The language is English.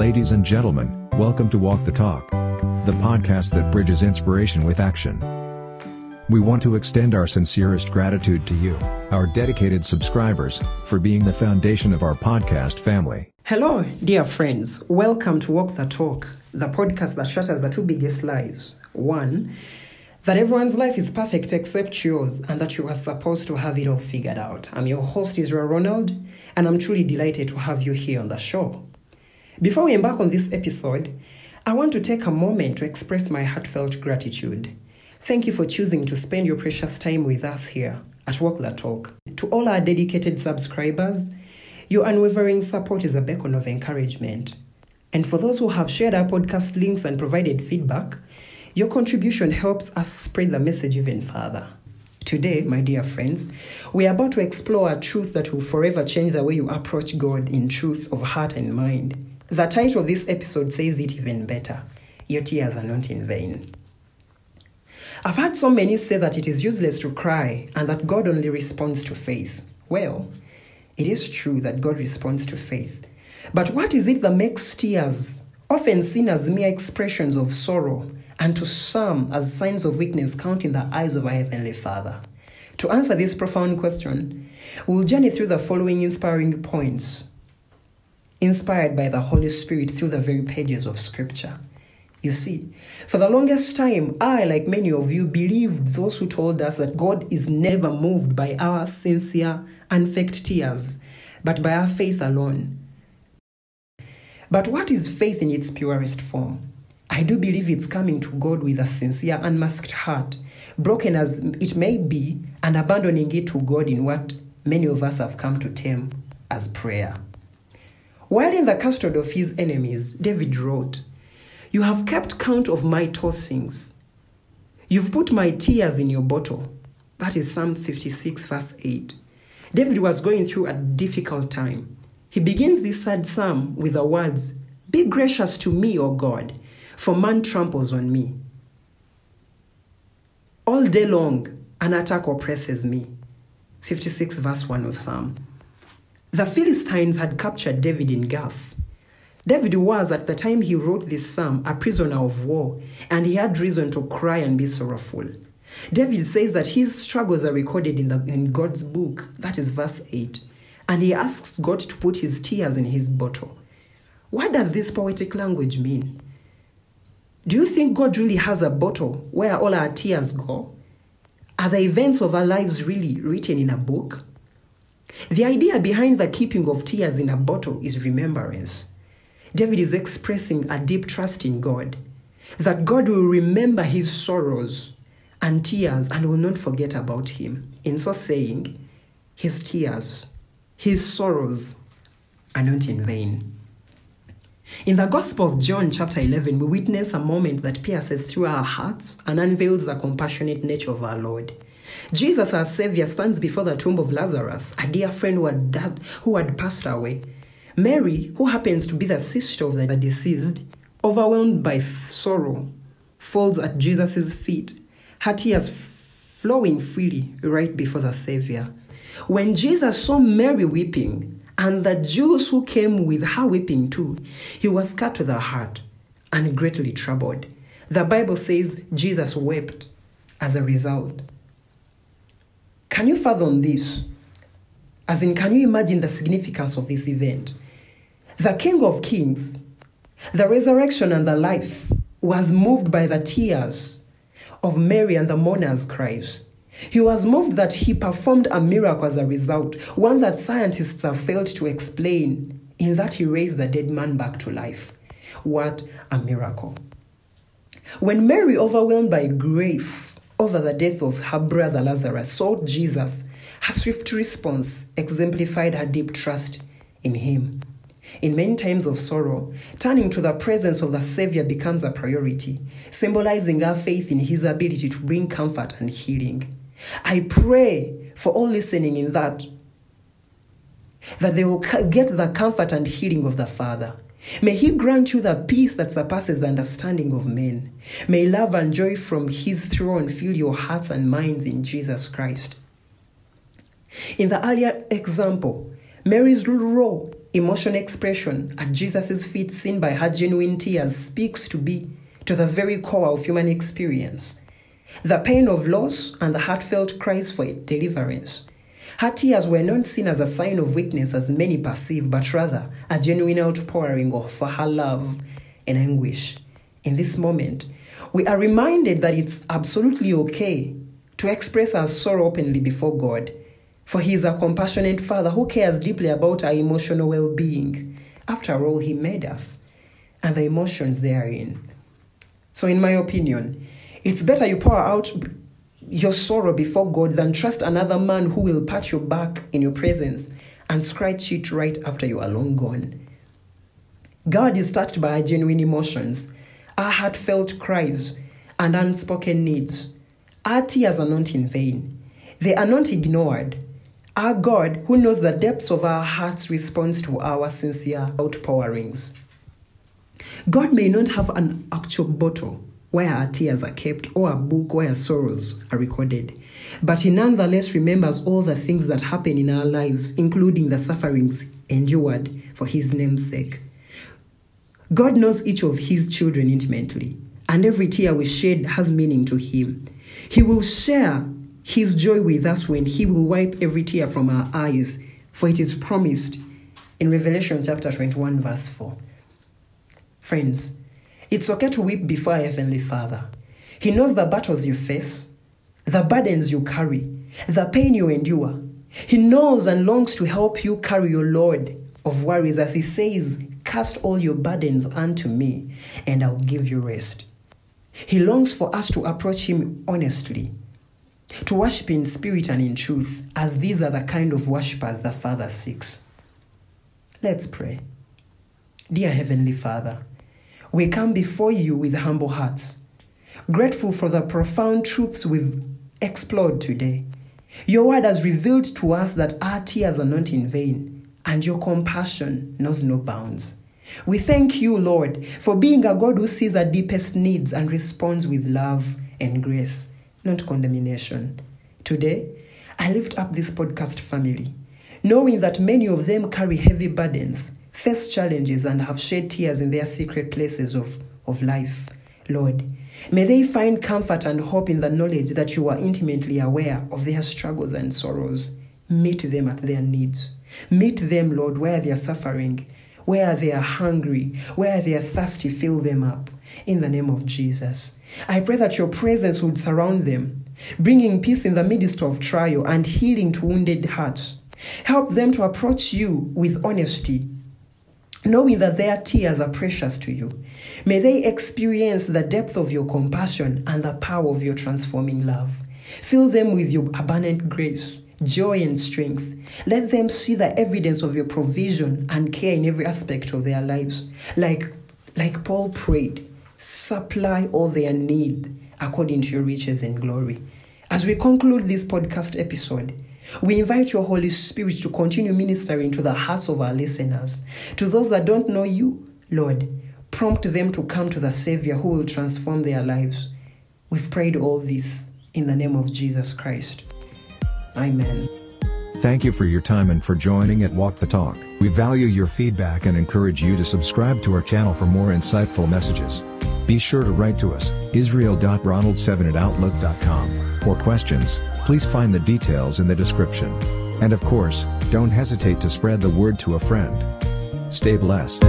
Ladies and gentlemen, welcome to Walk the Talk, the podcast that bridges inspiration with action. We want to extend our sincerest gratitude to you, our dedicated subscribers, for being the foundation of our podcast family. Hello, dear friends. Welcome to Walk the Talk, the podcast that shatters the two biggest lies. One, that everyone's life is perfect except yours and that you are supposed to have it all figured out. I'm your host, Israel Ronald, and I'm truly delighted to have you here on the show. Before we embark on this episode, I want to take a moment to express my heartfelt gratitude. Thank you for choosing to spend your precious time with us here at Walk the Talk. To all our dedicated subscribers, your unwavering support is a beacon of encouragement. And for those who have shared our podcast links and provided feedback, your contribution helps us spread the message even further. Today, my dear friends, we are about to explore a truth that will forever change the way you approach God in truth of heart and mind. The title of this episode says it even better Your tears are not in vain. I've heard so many say that it is useless to cry and that God only responds to faith. Well, it is true that God responds to faith. But what is it that makes tears, often seen as mere expressions of sorrow, and to some as signs of weakness count in the eyes of our Heavenly Father? To answer this profound question, we'll journey through the following inspiring points, inspired by the Holy Spirit through the very pages of Scripture. You see, for the longest time, I, like many of you, believed those who told us that God is never moved by our sincere, unfaked tears, but by our faith alone. But what is faith in its purest form? I do believe it's coming to God with a sincere, unmasked heart, broken as it may be, and abandoning it to God in what many of us have come to term as prayer. While in the custody of his enemies, David wrote, You have kept count of my tossings. You've put my tears in your bottle. That is Psalm 56, verse 8. David was going through a difficult time. He begins this sad psalm with the words, Be gracious to me, O God, for man tramples on me. All day long, an attack oppresses me. 56 verse 1 of Psalm. The Philistines had captured David in Gath. David was, at the time he wrote this psalm, a prisoner of war, and he had reason to cry and be sorrowful. David says that his struggles are recorded in, the, in God's book, that is verse 8, and he asks God to put his tears in his bottle. What does this poetic language mean? Do you think God really has a bottle where all our tears go? Are the events of our lives really written in a book? The idea behind the keeping of tears in a bottle is remembrance. David is expressing a deep trust in God, that God will remember his sorrows and tears and will not forget about him. In so saying, his tears, his sorrows are not in vain. In the Gospel of John, chapter 11, we witness a moment that pierces through our hearts and unveils the compassionate nature of our Lord. Jesus, our Savior, stands before the tomb of Lazarus, a dear friend who had, died, who had passed away. Mary, who happens to be the sister of the deceased, overwhelmed by sorrow, falls at Jesus' feet, her tears flowing freely right before the Savior. When Jesus saw Mary weeping, and the Jews who came with her weeping too, he was cut to the heart and greatly troubled. The Bible says Jesus wept as a result. Can you fathom this? As in, can you imagine the significance of this event? The King of Kings, the resurrection and the life, was moved by the tears of Mary and the mourners' cries. He was moved that he performed a miracle as a result, one that scientists have failed to explain, in that he raised the dead man back to life. What a miracle. When Mary, overwhelmed by grief over the death of her brother Lazarus, sought Jesus, her swift response exemplified her deep trust in him. In many times of sorrow, turning to the presence of the Savior becomes a priority, symbolizing our faith in his ability to bring comfort and healing. I pray for all listening in that that they will get the comfort and healing of the Father. May He grant you the peace that surpasses the understanding of men. May love and joy from His throne fill your hearts and minds in Jesus Christ. In the earlier example, Mary's raw emotion expression at Jesus' feet, seen by her genuine tears, speaks to be to the very core of human experience. The pain of loss and the heartfelt cries for deliverance. Her tears were not seen as a sign of weakness as many perceive, but rather a genuine outpouring of for her love and anguish. In this moment, we are reminded that it's absolutely okay to express our sorrow openly before God, for He is a compassionate Father who cares deeply about our emotional well being. After all, He made us and the emotions therein. So, in my opinion, it's better you pour out your sorrow before God than trust another man who will pat your back in your presence and scratch it right after you are long gone. God is touched by our genuine emotions, our heartfelt cries, and unspoken needs. Our tears are not in vain, they are not ignored. Our God, who knows the depths of our hearts, responds to our sincere outpourings. God may not have an actual bottle where our tears are kept or a book where our sorrows are recorded, but He nonetheless remembers all the things that happen in our lives, including the sufferings endured for His name's sake. God knows each of His children intimately, and every tear we shed has meaning to Him. He will share His joy with us when He will wipe every tear from our eyes, for it is promised in Revelation chapter 21, verse 4. Friends, it's okay to weep before our Heavenly Father. He knows the battles you face, the burdens you carry, the pain you endure. He knows and longs to help you carry your load of worries as He says, Cast all your burdens unto me, and I'll give you rest. He longs for us to approach Him honestly, to worship in spirit and in truth, as these are the kind of worshippers the Father seeks. Let's pray. Dear Heavenly Father, we come before you with humble hearts, grateful for the profound truths we've explored today. Your word has revealed to us that our tears are not in vain, and your compassion knows no bounds. We thank you, Lord, for being a God who sees our deepest needs and responds with love and grace, not condemnation. Today, I lift up this podcast family, knowing that many of them carry heavy burdens face challenges and have shed tears in their secret places of, of life. Lord, may they find comfort and hope in the knowledge that you are intimately aware of their struggles and sorrows. Meet them at their needs. Meet them, Lord, where they are suffering, where they are hungry, where they are thirsty. Fill them up. In the name of Jesus. I pray that your presence would surround them, bringing peace in the midst of trial and healing to wounded hearts. Help them to approach you with honesty knowing that their tears are precious to you. May they experience the depth of your compassion and the power of your transforming love. Fill them with your abundant grace, joy, and strength. Let them see the evidence of your provision and care in every aspect of their lives. Like, like Paul prayed, supply all their need according to your riches and glory. As we conclude this podcast episode, we invite your Holy Spirit to continue ministering to the hearts of our listeners. To those that don't know you, Lord, prompt them to come to the Savior who will transform their lives. We've prayed all this in the name of Jesus Christ. Amen. Thank you for your time and for joining at Walk the Talk. We value your feedback and encourage you to subscribe to our channel for more insightful messages. Be sure to write to us, israel.ronald7 at outlook.com. For questions, please find the details in the description. And of course, don't hesitate to spread the word to a friend. Stay blessed.